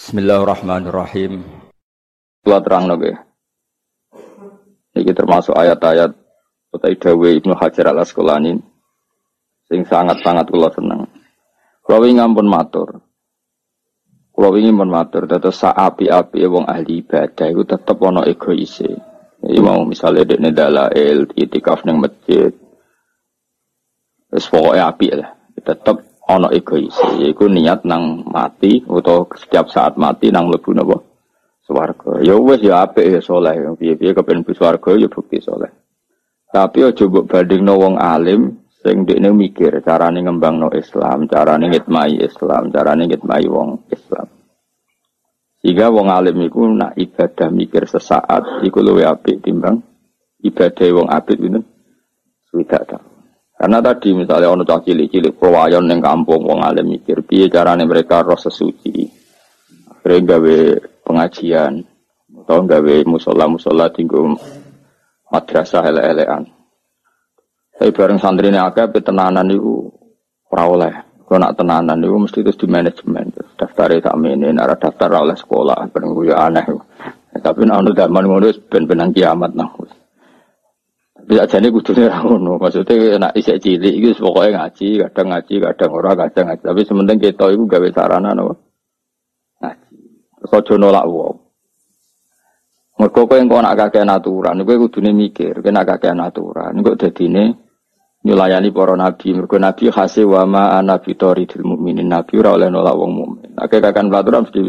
Bismillahirrahmanirrahim. Kula terang nabi. Ini termasuk ayat-ayat Utai Dawe Ibnu Hajar al Asqalani sing sangat-sangat kula seneng. Kula wingi ngampun matur. Kula wingi mun matur dados api-api wong ahli ibadah iku tetep ana egoise. Iki mau misalnya dekne dalail itikaf ning masjid. Wis pokoke apik lah. Tetep ono egois yaiku niat nang mati atau setiap saat mati nang mlebu napa? Swarga. Ya wis ya apik ya saleh. Piye-piye kepen mlebu swarga ya bukti saleh. Tapi aja mbok bandingno wong alim sing dekne mikir carane ngembangno Islam carane ngitmai Islam carane ngitmai wong Islam. Sehingga wong alim iku nak ibadah mikir sesaat iku luwih apik timbang ibadah wong apik itu sudah tak karena tadi misalnya ono cah cilik-cilik perwayon yang kampung wong alim mikir piye carane mereka roh sesuci. Akhirnya gawe pengajian atau gawe musola-musola tinggu madrasah ele-elean. Tapi bareng santri ini agak tenanan itu ora oleh. Kalau nak tenanan itu mesti terus di manajemen. Daftar tak ini, nara daftar oleh sekolah, bareng ya aneh. Tapi nak zaman ngono ben benang kiamat nah. Bisa jadi kudunya ngono. Maksudnya nak isek cilik itu pokoknya ngaji, kadang ngaji, kadang orang, kadang ngaji. Tapi sementing kita itu gawe sarana no. Ngaji. Terus aja nolak wong. Mergo kowe engko nak kakean aturan, kowe kudune mikir, kowe nak kakean aturan, engko dadine nyulayani para nabi. Mergo nabi khase wa ma ana bitoridil mukminin. Nabi ora oleh nolak wong mukmin. Nek kakean peraturan mesti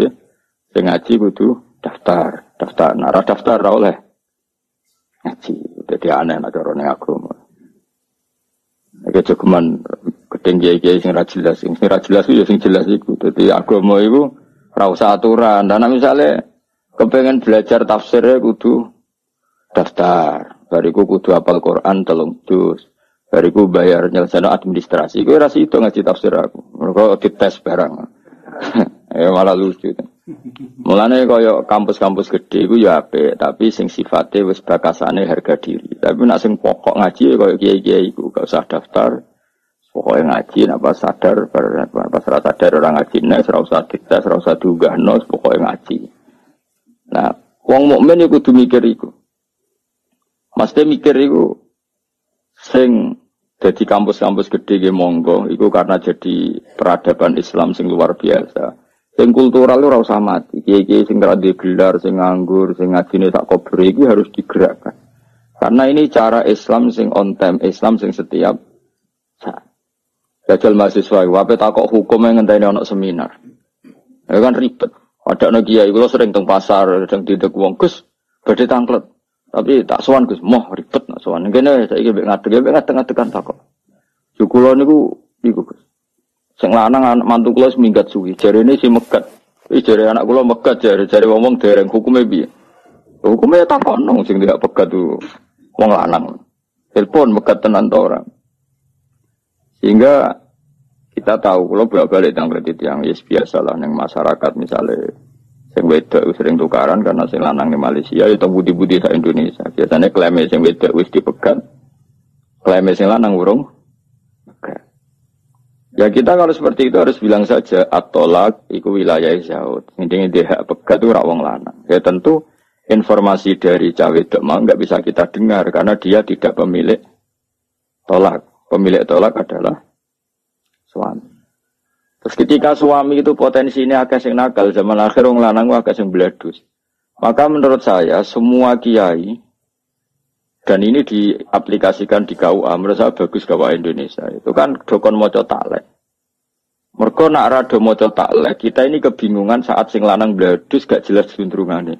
sing ngaji kudu daftar, daftar. Nah, daftar ora oleh ngaji. Jadi aneh nak cara ning agama. Iki cukuman gedeng kiai-kiai sing ra jelas, sing ra jelas sing jelas iku. Dadi agama iku ora usah aturan. Dan misalnya kepengen belajar tafsirnya kudu daftar. Bariku kudu apal Quran telung juz. Bariku bayar nyelesaikan administrasi. Gue rasa itu ngaji tafsir aku. Mereka dites barang. ya malah lucu. Mulane kaya kampus-kampus gede iku ya apik, tapi sing sifatnya wis bakasane harga diri. Tapi nak sing pokok ngaji ya kaya kiai-kiai iku gak usah daftar. Pokoknya ngaji, napa sadar, pas rasa sadar orang ngaji, nek ora usah dites, ora usah diunggahno, pokoknya ngaji. Nah, wong mukmin iku kudu mikir iku. Mesti mikir iku sing jadi kampus-kampus gede ge monggo, iku karena jadi peradaban Islam sing luar biasa. Sing kultural ora usah mati. Kiai-kiai sing ora gelar, sing nganggur, sing ngajine tak kober iki harus digerakkan. Karena ini cara Islam sing on time, Islam sing setiap saat. Jajal mahasiswa, wape takok hukum yang ngenteni ono seminar. Ya kan ribet. Ada anak kiai, kalau sering teng pasar, sedang tidak uang gus, badhe tangklet. Tapi tak sowan gus, moh ribet nak sowan. Kene saiki mbek ngadeg, mbek ngadeg kan takok. Jukula niku niku gus. Sing lanang anak mantu kula seminggat suwi. Jarene si megat. Wis anak kula megat jare jare wong dereng hukume piye? Ya takono sing tidak pegat tuh wong lanang. Telepon megat tenan to ora. Sehingga kita tahu kalau bolak-balik tentang kredit yang yes biasa lah yang masyarakat misalnya sing wedok sering tukaran karena sing lanang di Malaysia itu budi-budi sa Indonesia. Biasanya klaim sing wedok wis dipegat. Klaim sing lanang urung. Ya kita kalau seperti itu harus bilang saja atolak iku wilayah zaud. Intinya dia hak pegat itu rawong lanang. Ya tentu informasi dari cawe demang nggak bisa kita dengar karena dia tidak pemilik tolak. Pemilik tolak adalah suami. Terus ketika suami itu potensi ini agak sing nakal zaman akhir wong lanang agak sing beladus. Maka menurut saya semua kiai dan ini diaplikasikan di KUA, menurut saya bagus KUA Indonesia. Itu kan dokon moco taklek. Mereka nak rado moco taklek, kita ini kebingungan saat sing lanang bladus gak jelas cenderungannya.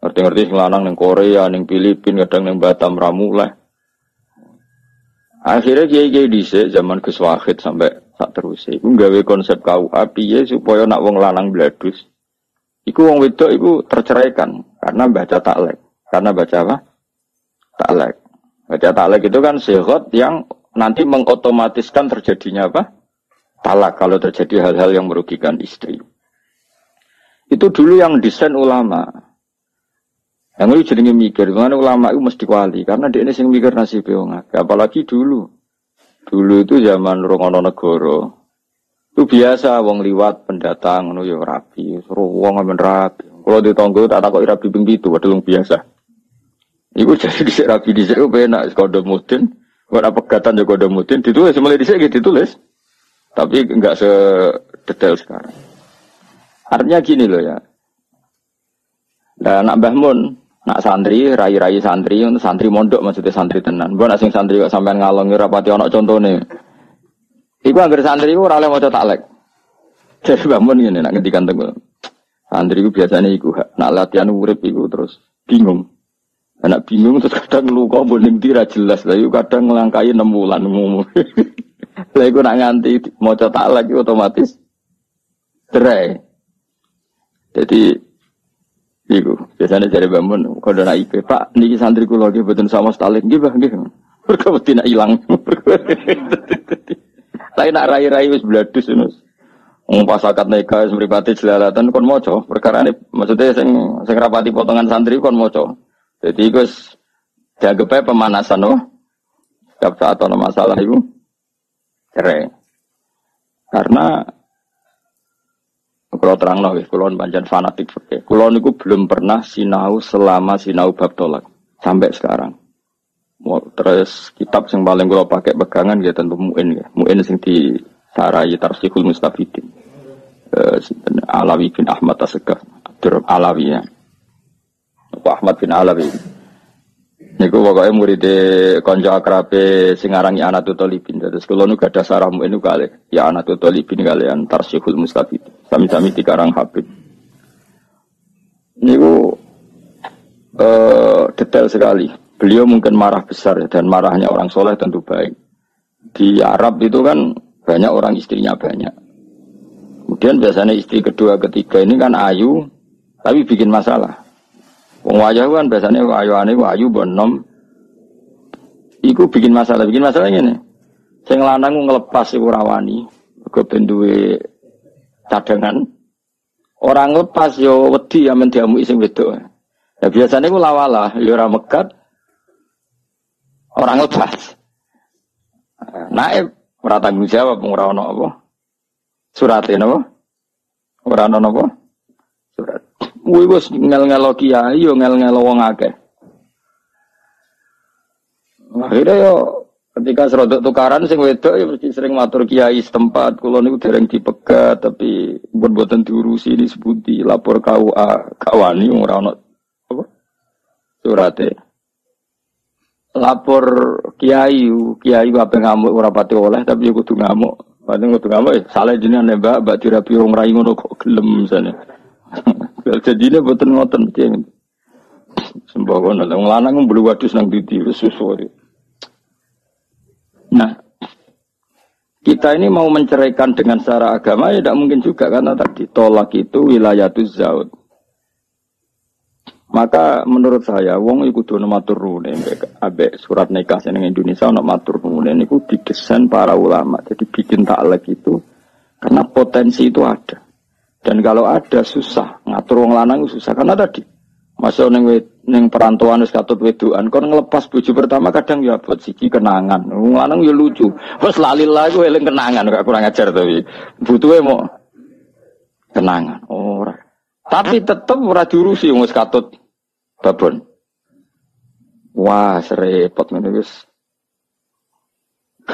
Ngerti-ngerti sing lanang neng Korea, neng Filipina, kadang neng Batam Ramuleh. Akhirnya kiai-kiai dhisik zaman Gus Wahid sampai tak terus. Iku gawe konsep KUA piye supaya nak wong lanang bladus. Iku wong wedok iku terceraikan karena baca taklek. Karena baca apa? Taklek. Baca taklek itu kan sehot yang nanti mengotomatiskan terjadinya apa? Talak kalau terjadi hal-hal yang merugikan istri. Itu dulu yang desain ulama. Yang ini jadi mikir, mana ulama itu mesti wali, karena dia ini sing mikir nasib Apalagi dulu. Dulu itu zaman Rongono Negoro. Itu Itu biasa wong liwat pendatang ngono ya rapi, suruh wong amen rapi. Kalau ditonggo tak takok rapi ping itu, padahal biasa. Iku jadi dhisik rapi dhisik ku penak kode mudin. Ora pegatan ya kode mudin ditulis mulai dhisik gitu ditulis. Tapi enggak sedetail sekarang. Artinya gini loh ya. Dan nak Mbah Mun, nak santri, rai-rai santri, santri mondok maksudnya santri tenan. Mbah nak sing santri kok sampean ngalongi rapati ana contone. Iku anggar santri ku ora oleh maca taklek. Jadi Mbah Mun ngene nak ngendikan tenggo. Santri ku biasanya iku nak latihan urip iku terus bingung. Anak bingung terus kadang lu kok boning tira jelas lah, kadang ngelangkai enam bulan umum. Lah iku nak nganti maca taklek otomatis cerai. Jadi Iku biasanya dari bangun kalau nak IP Pak niki santri kulo lagi betul sama gitu bang gitu. Mereka nak hilang. Lain nak rai-rai wis bladus nus. Wong pas akad nikah wis mripate jelalatan kon moco. Perkara ini maksudnya sing sing rapati potongan santri kon moco. Jadi wis dianggep pemanasan loh. Setiap saat ada masalah itu cerai. Karena kalau terang nol, kalau panjang fanatik. Kalau niku belum pernah sinau selama sinau bab tolak sampai sekarang. Terus kitab yang paling kalau pakai pegangan ya tentu muin ya. Muin sing di sarai tarsihul mustafidin. Uh, Alawi bin Ahmad Asegaf. Alawi ya. Ahmad bin Alawi. Niku pokoknya murid konco akrabe sing arangi Anatul Talibin. Terus kalau nu gada saramu ini kali ya Anatul Talibin kalian Tarsihul Mustafid. Sami-sami dikarang Habib. Niku uh, detail sekali. Beliau mungkin marah besar dan marahnya orang soleh tentu baik. Di Arab itu kan banyak orang istrinya banyak. Kemudian biasanya istri kedua ketiga ini kan ayu tapi bikin masalah. Wong wayah kan biasanya wayuane wayu bonom. Iku bikin masalah, bikin masalah ini. Sing lanang ngelepas iku rawani, mergo ben duwe cadangan. Orang lepas yo wedi ya men diamuki sing wedok. Ya biasanya iku lawalah, yo ora megat. Orang lepas. Naib ora tanggung jawab ora ono apa? Surate napa? Ora ono apa? Surat. Kuwi wis ngel-ngelo kiai yo ngel-ngelo wong akeh. Akhirnya yo ketika serodok tukaran sing wedok ya mesti sering matur kiai setempat. Kula niku dereng dipegat tapi buat buatan diurusi disebuti lapor KUA kawani ora ono apa? Surate. Lapor kiai kiai apa ngamuk ora pati oleh tapi yo kudu ngamuk. Padahal kudu ngamuk eh, salah jenenge mbak. Mbak dirapi wong rai ngono kok gelem misalnya ini betul ngoten mesti sembako nol. Wong lanang beli wadus nang titi susu. Nah, kita ini mau menceraikan dengan secara agama ya tidak mungkin juga karena tadi tolak itu wilayah itu zaud. Maka menurut saya wong iku kudu matur nuwun abe surat nikah sing Indonesia ana matur nuwun niku didesain para ulama. Jadi bikin taklek itu karena potensi itu ada. Dan kalau ada susah, ngatur wong lanang susah karena tadi masa neng neng perantauan wis katut wedoan kon ngelepas bojo pertama kadang ya buat siki kenangan. Wong lanang ya lucu. Wes lali lagi eling kenangan gak kurang ajar tapi butuhe mau kenangan. Ora. Tapi tetep ora diurusi wong wis katut babon. Wah, serepot ngene wis.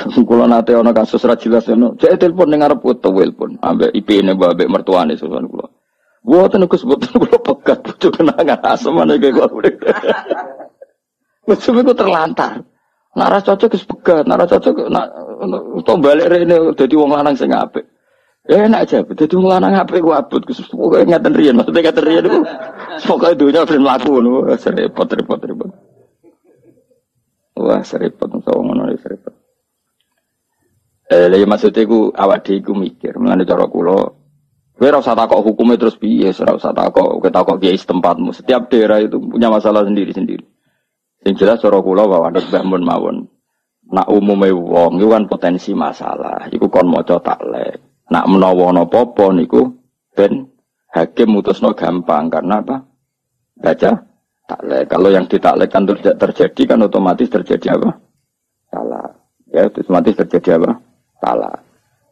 Kulo nate ana kasus ra jelas ngono. Cek telepon ning arep foto telepon ambek IP-ne mbak mertuane susun kulo. Mboten Gus mboten kulo pegat bojo kenangan asmane kaya kulo. Wis ku terlantar. Nara cocok wis pegat, nara cocok nak utawa balik rene dadi wong lanang sing apik. Ya enak aja, dadi wong lanang apik ku abot Gus pokoke ngaten riyen, maksudnya ngaten riyen niku pokoke dunya ben mlaku ngono, repot repot repot. Wah, serempet, ngono serempet. Eh, lha maksudnya ku awak dhewe iku mikir, mengenai cara kula Kowe ora usah takok hukumnya terus piye, ora usah takok kowe takok kiai tempatmu. Setiap daerah itu punya masalah sendiri-sendiri. Yang jelas cara kula bahwa ada bangun mawon. Nak umume wong iku kan potensi masalah. Iku kon maca taklek. Nak menawa ana apa niku ben hakim mutusno gampang karena apa? Baca taklek. Kalau yang ditaklekkan terjadi kan otomatis terjadi apa? Salah. Ya, otomatis terjadi apa? Salah.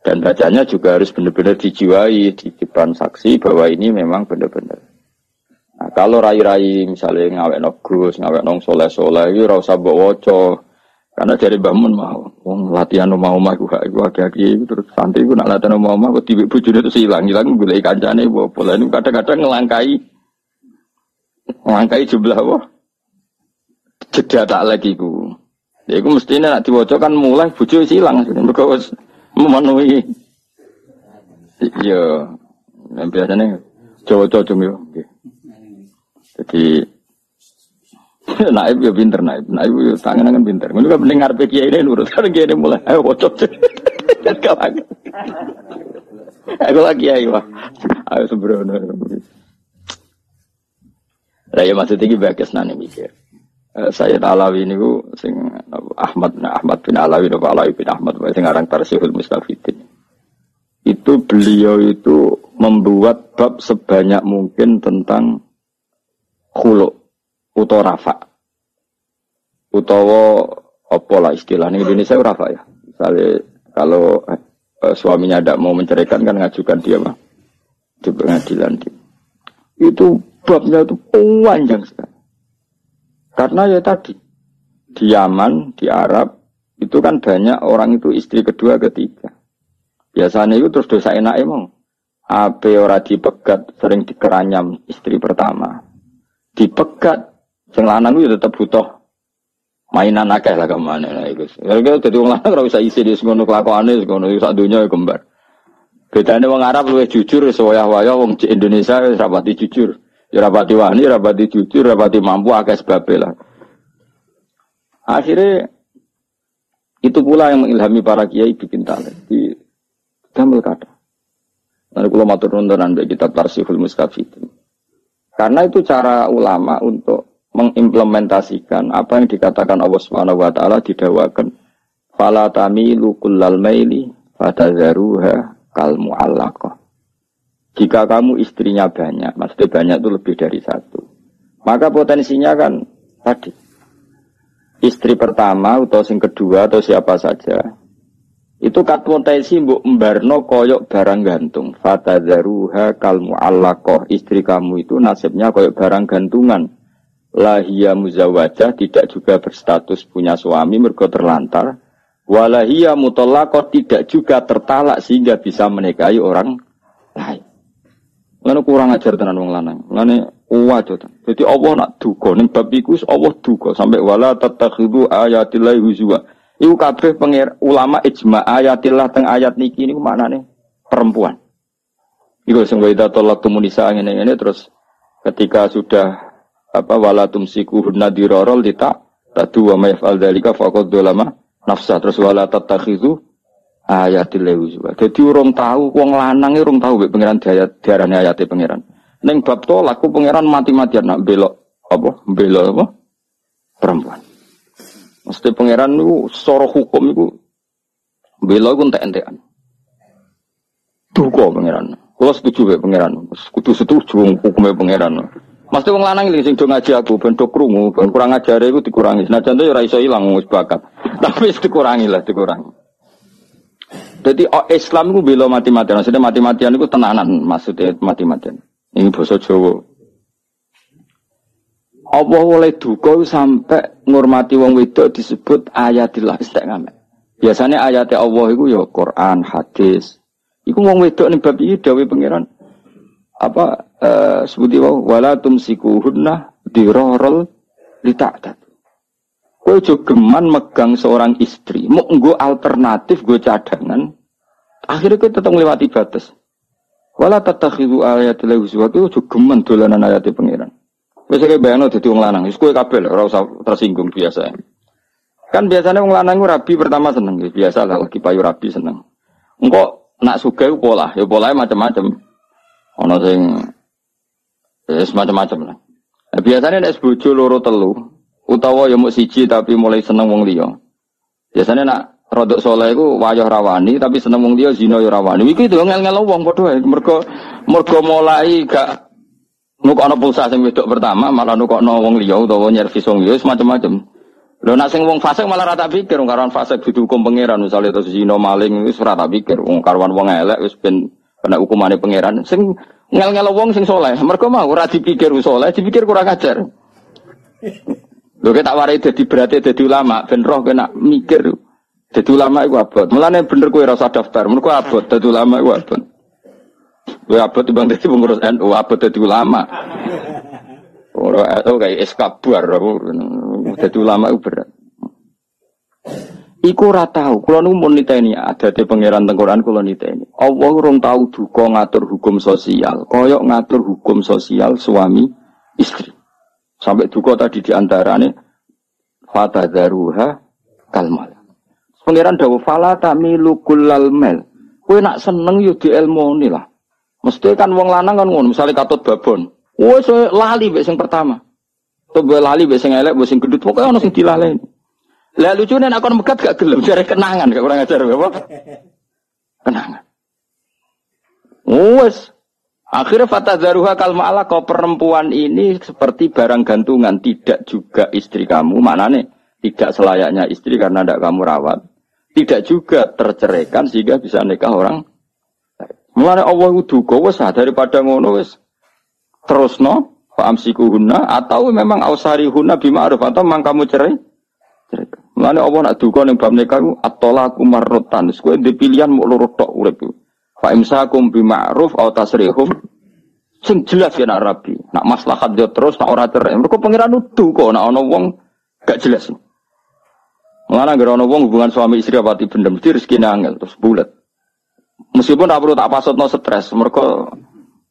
Dan bacanya juga harus benar-benar dijiwai di depan saksi bahwa ini memang benar-benar. Nah, kalau rai-rai misalnya ngawek no gus, ngawek nong soleh soleh, itu rasa bawa woco. Karena dari bangun mau, wong latihan mau mah gue gue kaki terus santri gue nak latihan mau mah gue tiba bujur itu hilang hilang gue lagi kancane bawa pola ini kadang-kadang ngelangkai ngelangkai jumlah wah jeda tak lagi gue. Ya gue mestinya nak diwajah kan mulai bujur hilang, mereka memenuhi. Iya, yang biasanya cowok-cowok cuma Jadi naib ya pinter naib, naib ya tangan tangan pinter. Ini kan pendengar PKI ini nurut kan gini mulai ayo bocok. Aku lagi ayo ayo sembrono. Lah ya maksudnya iki bagus nane mikir. Uh, saya Alawi ini ku sing Ahmad nah, Ahmad bin Alawi atau Alawi bin Ahmad sing aran Tarsihul Mustafidin. Itu beliau itu membuat bab sebanyak mungkin tentang khuluk utawa rafa. Utawa apa lah istilahnya Indonesia rafa ya. Misalnya kalau eh, suaminya tidak mau menceraikan kan ngajukan dia mah di pengadilan. Itu babnya itu panjang sekali. Karena ya tadi, di Yaman, di Arab, itu kan banyak orang itu istri kedua, ketiga. Biasanya itu terus dosa enak emang. Apa ora dipegat, sering dikeranyam istri pertama. Dipegat, sing lanang itu tetap butuh mainan akeh lah ke mana nah itu. Kalau jadi orang lanang ora bisa isi di sekono kelakuane, sekono sak dunia ya kembar. Bedanya orang Arab lebih jujur, sewaya-waya orang Indonesia rapati jujur. Ya rapati wani, rapati jujur, rapati mampu akeh sebabnya lah. Akhirnya itu pula yang mengilhami para kiai bikin talent di Damel kata. Nanti kalau matur nontonan bagi kitab Tarsihul Muskafidin. Karena itu cara ulama untuk mengimplementasikan apa yang dikatakan Allah Subhanahu wa taala didawakan fala tamilu kullal maili fatazaruha kal muallaqah. Jika kamu istrinya banyak, maksudnya banyak itu lebih dari satu. Maka potensinya kan tadi. Istri pertama atau sing kedua atau siapa saja. Itu kat potensi mbok mbarno koyok barang gantung. Fatadharuha kal mu'allaqah. Istri kamu itu nasibnya koyok barang gantungan. Lahia muzawajah tidak juga berstatus punya suami mergo terlantar. Walahia mutolakot tidak juga tertalak sehingga bisa menikahi orang lain. Lalu kurang ajar tenan wong lanang. Lalu wajo Jadi Allah nak duga ning bab iku Allah duga sampai wala tatakhidu ayatillah huzwa. Iku kabeh pengir ulama ijma ayatillah teng ayat niki niku maknane perempuan. Iku sing wa idza talaqtum nisa ngene terus ketika sudah apa wala tumsiku hunna dirarol dita tadu wa may yaf'al dzalika faqad dolama nafsa terus wala tatakhidu ayatil leuzwa. Jadi urung tahu wong lanang urung tahu mbek pangeran diayat diarani ayate pangeran. Ning bab tolak ku pangeran mati-matian nak belok apa? Belok apa? Perempuan. Mesti pangeran niku secara hukum iku belok ku entek-entekan. Duka pangeran. Kalau setuju ya pangeran. Kudu setuju hukumnya pangeran. Mesti wong lanang iki sing ngaji aku ben kurang ajare iku dikurangi. Senajan to ya ora iso ilang wis bakat. Tapi dikurangi lah, dikurangi. Jadi oh, Islam itu bela mati-matian. Maksudnya mati-matian itu tenanan. Maksudnya mati-matian. Ini bahasa Jawa. Allah oleh duka sampai ngurmati wong wedok disebut ayatillah istiqamah. Biasanya ayatnya Allah itu ya Quran, hadis. Iku wong wedok nih bab iki dawuh pangeran apa uh, sebuti wala tumsikuhunna dirorol lita'tat. Kowe geman megang seorang istri, mau nggo alternatif gue cadangan, akhirnya kowe tetap melewati batas. Wala tatakhidu ayatil huzwa kowe aja geman dolanan ayat pangeran. Wis kaya bayangno dadi wong lanang, wis kowe kabeh usah tersinggung biasa. Kan biasanya wong lanang rabi pertama seneng, biasa lah lagi payu rabi seneng. Engko nak suga pola, ya polanya macam-macam. Ono sing ya semacam-macam lah. Nah, biasanya nek bojo loro telu, utawa ya mau siji tapi mulai seneng wong liya. Biasanya nak rodok soleh iku wayah rawani tapi seneng wong liya zina ya rawani. Iki itu ngel-ngel wong padha. Mergo mergo mulai gak nukokno pulsa sing wedok pertama malah nukokno wong liya utawa nyervis wong liya semacam-macam. Lho nak sing wong fasik malah rata pikir wong karuan fasik hukum pangeran misalnya terus zina maling wis rata pikir wong karuan wong elek wis ben kena hukumane pangeran sing ngel-ngel wong sing soleh mergo mau ora dipikir soleh dipikir kurang ajar Lho tak warai dadi berarti dadi ulama ben roh kena mikir dadi ulama iku abot mulane bener kowe rasa daftar mergo abot dadi ulama iku abot Kowe abot timbang dadi pengurus NU abot dadi ulama Ora itu kayak eskabar Jadi ulama itu berat. Iku ora tahu, kula nu mun niteni adate pangeran tengkoran kula niteni. Allah urung tahu duka ngatur hukum sosial, koyok ngatur hukum sosial suami istri. Sampai duka tadi diantarane fatadharuha kalmal. Pangeran dawuh fala tamilu kullal mel. Kowe nak seneng yo dielmoni lah. Mesti kan wong lanang kan ngono, misalnya katut babon. Wes lali mbek sing pertama. Tuh lali mbek sing elek, sing gendut, pokoke ono sing dilaleni. Lah lucune nek kon megat gak gelem jare kenangan, gak kurang ajar apa? Kenangan. Wes Akhirnya fatadharuha kalma Allah kau perempuan ini seperti barang gantungan. Tidak juga istri kamu. Mana nih tidak selayaknya istri karena tidak kamu rawat. Tidak juga terceraikan sehingga bisa nikah orang Mulane Allah duka wes daripada ngono wes. Terus no huna atau memang ausari huna bima aruf atau memang kamu cerai? Mana Allah nak duga ning bab nikah atolaku marrotan kowe di pilihan mau loro tok urip fa imsakum bima'ruf atau tasrihum sing jelas ya nak rabi nak maslahat dia terus nak ora cerai mergo pangeran nuduh kok nak ana wong gak jelas Mengenai gara ana wong hubungan suami istri apa di benda mesti rezeki terus bulat. Meskipun tak perlu tak pasut no stres, mereka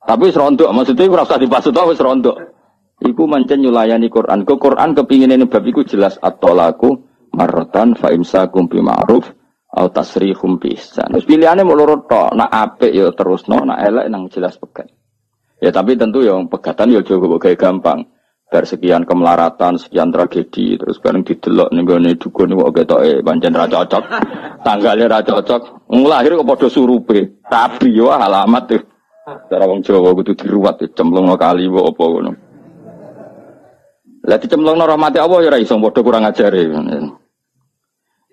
tapi serondok, maksudnya ora usah dipasut wis serondok. Iku mancen nyulayani Quran. Ke Quran kepingin ini bab iku jelas at-talaku marratan fa imsakum bi ma'ruf au tasrihum bi ihsan. Terus pilihane mau loro tok, nak apik ya terusno, nak elek nang jelas pegat. Ya tapi tentu yang pegatan ya juga kayak gampang. Bar sekian kemelaratan, sekian tragedi, terus bareng didelok ning gone dukun kok ketoke pancen ra cocok. Tanggalnya ra cocok. Nglahir kok padha surupe. Tapi yo alamat tuh. Cara wong Jawa kudu diruwat no kali mbok apa ngono. Lah no rahmati Allah ya ora iso padha kurang ajare.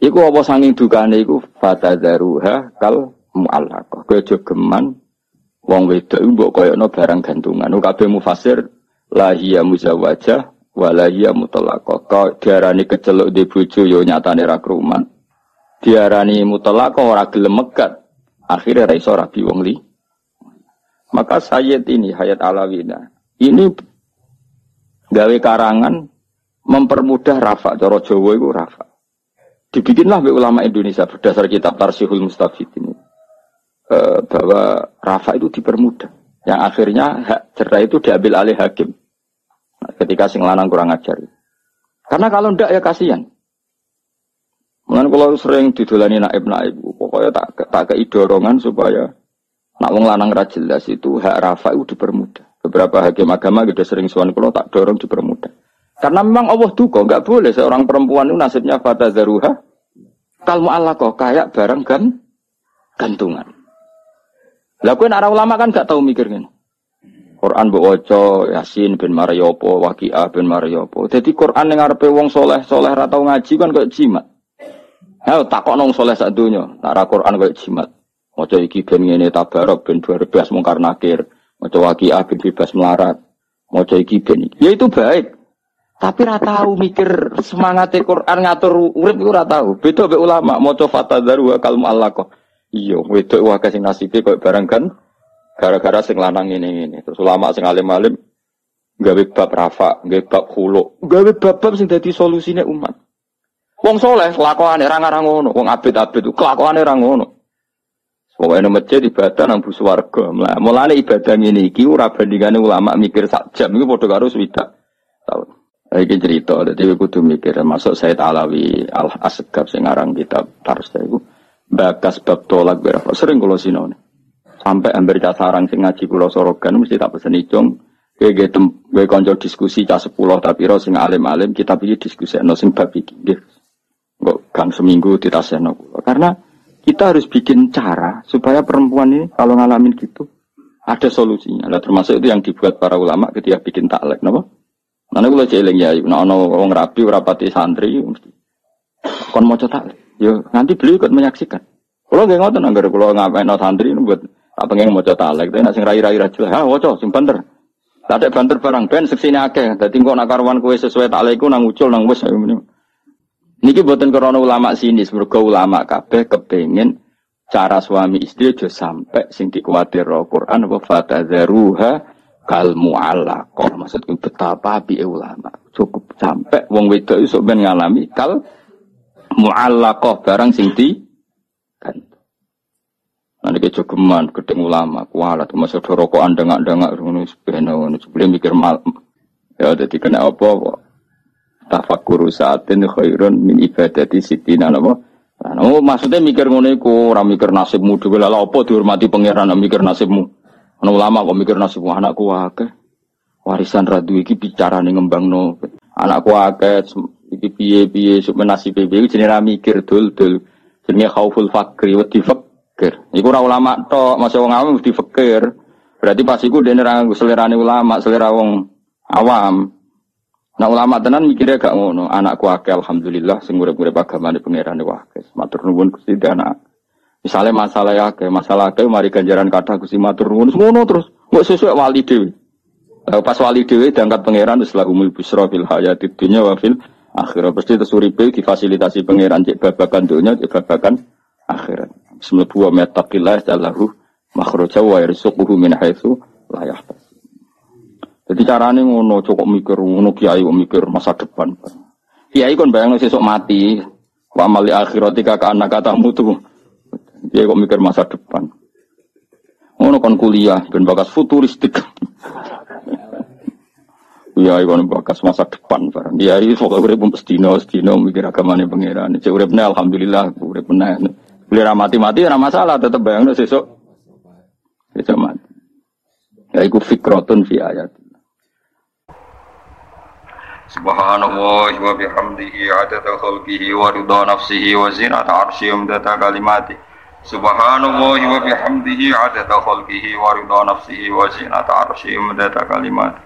Iku apa sanging dukane iku fatadzaruha kal mu'allaqah. Kowe aja geman wong wedok iku mbok koyokno barang gantungan. Kabeh mufasir la hiya muzawwajah wa la hiya mutallaqah. Kau diarani keceluk di bojo yo nyatane ra kruman. Diarani mutallaqah ora gelem megat. Akhirnya ra iso rabi wong li. Maka Sayyid ini, Hayat Alawina, ini gawe karangan mempermudah rafa, cara Jawa itu rafa. Dibikinlah oleh ulama Indonesia berdasar kitab Tarsihul Mustafid ini. E, bahwa rafa itu dipermudah. Yang akhirnya hak cerai itu diambil alih hakim. Nah, ketika sing lanang kurang ajar. Karena kalau ndak ya kasihan. Mungkin kalau sering didolani naib naib, pokoknya tak tak kei dorongan supaya Nak wong lanang ra jelas itu hak rafa itu dipermudah. Beberapa hakim agama sudah sering suan kalau tak dorong dipermudah. Karena memang Allah duka nggak boleh seorang perempuan itu nasibnya fata zaruha. Kalau Allah kok kayak barang kan gantungan. Lah kowe arah ulama kan gak tahu mikirnya. Quran mbok waca Yasin bin Mariopo, Waqiah bin Mariopo. Jadi Quran yang ngarepe wong soleh soleh ra tau ngaji kan kayak jimat. Ayo takok nong soleh sak donya, nak Quran kayak jimat. Maca iki ben ngene tabarok ben 12 mungkar nakir. Maca waqiah ben bebas melarat. Maca iki ben Ya itu baik. Tapi ra tahu mikir semangat Quran ngatur urip iku ra tahu. Beda be ulama maca fatadzaru wa kalmu allaqah. Iya, wedok wae sing nasibe koyo barang kan gara-gara sing lanang ini ini. Terus ulama sing alim-alim gawe bab rafa, gawe bab khulu, gawe bab-bab sing dadi solusine umat. Wong soleh kelakuane ra ngarang ngono, wong abid-abid kelakuane ra ngono. Pokoknya masjid ibadah nang bus warga. Mulane ibadah ini iki ora bandingane ulama mikir sak jam iku padha karo swidak tahun. Iki cerita, jadi kudu mikir masuk saya Alawi Al Asgab sing aran kitab Tarsa iku bakas bab tolak berapa sering kula sinone. Sampai hampir sarang sing ngaji kula sorogan mesti tak pesen icung Gue tem gue konco diskusi cah sepuluh tapi ro sing alim-alim kita pilih diskusi no sing bab iki nggih. Kok gang seminggu ditaseno. Karena kita harus bikin cara supaya perempuan ini kalau ngalamin gitu ada solusinya. Nah, termasuk itu yang dibuat para ulama ketika bikin taklek, Nanti kalau jeling ya, nah ono wong rapi, rapati santri, mesti kon mau cetak. Yo nanti beliau ikut menyaksikan. Kalau nggak ngotot, anggar kalau ngapain no santri buat tak pengen mau cetak lagi, tapi nasi rai rai rajul, ha, woco, sing banter. Tak ada banter barang ben seksini akeh. Dadi kok nak karuan kue sesuai tak leku nang ucul nang wis Niki buatan korona ulama sini, semoga ulama kabeh kepengen cara suami istri aja sampai sing dikuatir Quran apa fatadzaruha kal mu'allaqah. Maksudku betapa api ulama. Cukup sampai wong wedok iso ben ngalami kal mu'allaqah barang sing di kan. Nanti kejogeman gedeng ulama kualat masa rokok andang-andang ngono sepena ngono sebelum mikir mal. Ya jadi kena apa kok tafakkur saatin khairun min ibadati sitina napa nah, Oh maksudnya mikir ngono iku mikir nasibmu dhewe lha apa dihormati pangeran mikir nasibmu ana ulama kok mikir nasibmu anakku akeh. Warisan radu iki bicara ning ngembangno. Anakku akeh iki piye-piye sok nasib piye. Jenenge mikir dul-dul jenenge khauful fakri wa fakir. Iku ora ulama tok masih wong awam mesti fakir. Berarti pas iku dene ra selera ulama selera wong awam. Nah ulama tenan mikirnya gak ngono. Anakku akeh alhamdulillah sing urip-urip agamane pangeran akeh. Matur nuwun Gusti anak. Misalnya masalah ya ke masalah ke mari ganjaran kata Gusti matur nuwun semono terus. Mbok sesuai wali dhewe. Pas wali dhewe diangkat pangeran wis lahumul busra fil hayatid dunya wa fil akhirat. Pasti terus uripe difasilitasi pangeran cek babakan dunya cek babakan akhirat. Bismillah wa mettaqillah jallahu makhraja wa yarzuquhu min haitsu la yahtasib. Jadi caranya ngono cukup mikir ngono kiai mikir masa depan. Kiai kon bayang sesuk mati. Wa mali akhiratika ka anak kata mutu. Kiai kok mikir masa depan. Ngono kon kuliah ben bakas futuristik. Iya, kon bakas masa depan barang. Iya, iso kok urip mestino, mestino mikir agamane pangeran. Cek uripne alhamdulillah urip meneh. Beli mati-mati ora masalah, tetep bayangno sesuk. Sesuk mati. Ya iku fikrotun fi ayat. Subhanallah wa bihamdihi adada khalqihi wa ridha nafsihi wa zinata arsyihi umdata kalimati Subhanallah wa bihamdihi adada khalqihi wa ridha nafsihi wa zinata arsyihi umdata kalimati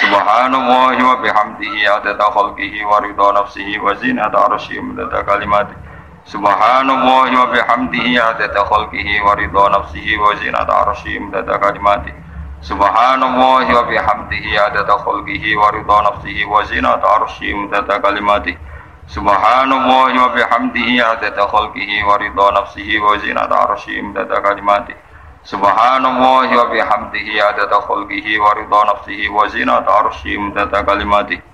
Subhanallah wa bihamdihi adada khalqihi wa ridha nafsihi wa zinata arsyihi umdata kalimati Subhanallah wa bihamdihi adada khalqihi wa ridha nafsihi wa zinata arsyihi umdata kalimati Subhanallah wa bihamdihi adada khalqihi wa ridha nafsihi wa zinata arsyihi mudada kalimati Subhanallah wa bihamdihi adada khalqihi wa ridha nafsihi wa zinata arsyihi mudada kalimati. Subhanallah wa bihamdihi adada khalqihi wa ridha nafsihi wa zinata arsyihi mudada kalimati